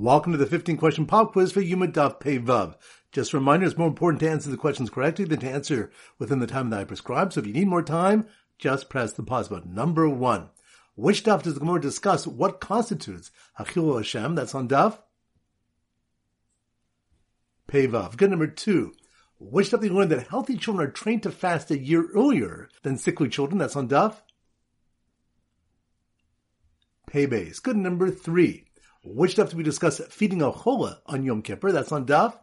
Welcome to the 15 question pop quiz for Yoma Daf Pei. Just a reminder, it's more important to answer the questions correctly than to answer within the time that I prescribe. So if you need more time, just press the pause button. Number one. Which daf does the Gemara discuss what constitutes a Chillul Hashem? That's on daf. Pei Vav. Good number two. Which daf do you learn that healthy children are trained to fast a year earlier than sickly children? That's on daf. Pei. Good number three. Which stuff do we discuss feeding a chola on Yom Kippur? That's on daf.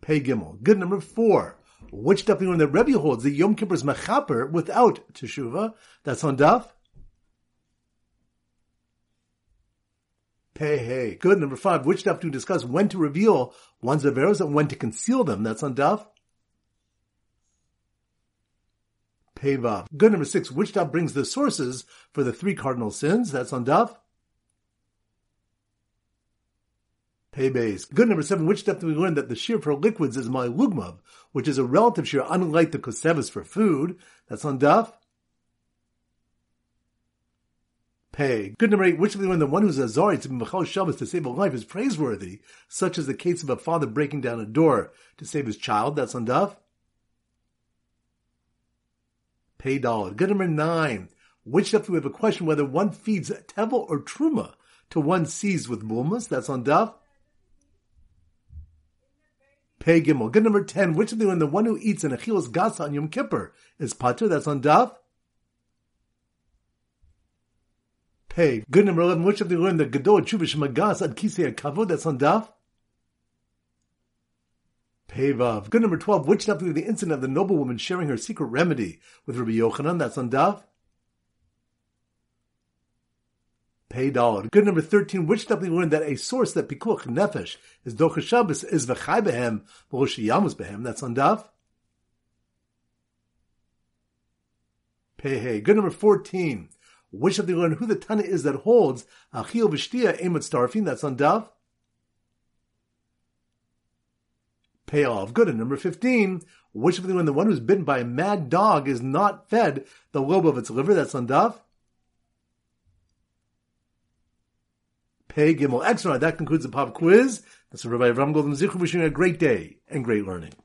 Pei Gimel. Good number four. Which stuff do we that Rebbe holds that Yom Kippur is mechaper without teshuva? That's on daf. Pei Hey. Good. Number five. Which daf do we discuss when to reveal one's averos and when to conceal them? That's on daf. Pei Vav. Good number six. Which daf brings the sources for the three cardinal sins? That's on daf. Pei Beis. Good number seven. Which daf do we learn that the shiur for liquids is melo lugmav, which is a relative shiur unlike the koseves for food? That's on daf. Pei. Good number eight. Which of we learn the one who's a zariz to be machal Shabbos to save a life is praiseworthy, such as the case of a father breaking down a door to save his child? That's on daf. Pei Daled. Good number nine. Which daf do we have a question whether one feeds tevel or truma to one sees with bulmus? That's on daf. Pei gimel. Good number ten. Which of the when the one who eats an achilas gasa on Yom Kippur is patur? That's on daf. Pei. Good number eleven. Which of the learn the gadol chuvish magas ad kisei kavod? That's on daf. Pevav. Good number 12. Which daf the incident of the noblewoman sharing her secret remedy with Rabbi Yochanan? That's on daf. Pei Daled. Good number 13. Which daf we learned that a source that pikuach nefesh is docha Shabbos is v'chai behem v'rosh behem? That's on daf. Pei hey. Good number 14. Which of the learn who the Tana is that holds achil v'shtia emot starfin? That's on daf. Payoff. Of good. And number 15, which of the when the one who's bitten by a mad dog is not fed the lobe of its liver? That's on daf. Pei Gimel. Excellent. That concludes the pop quiz. That's Rabbi Avram Golden Zichru wishing you a great day and great learning.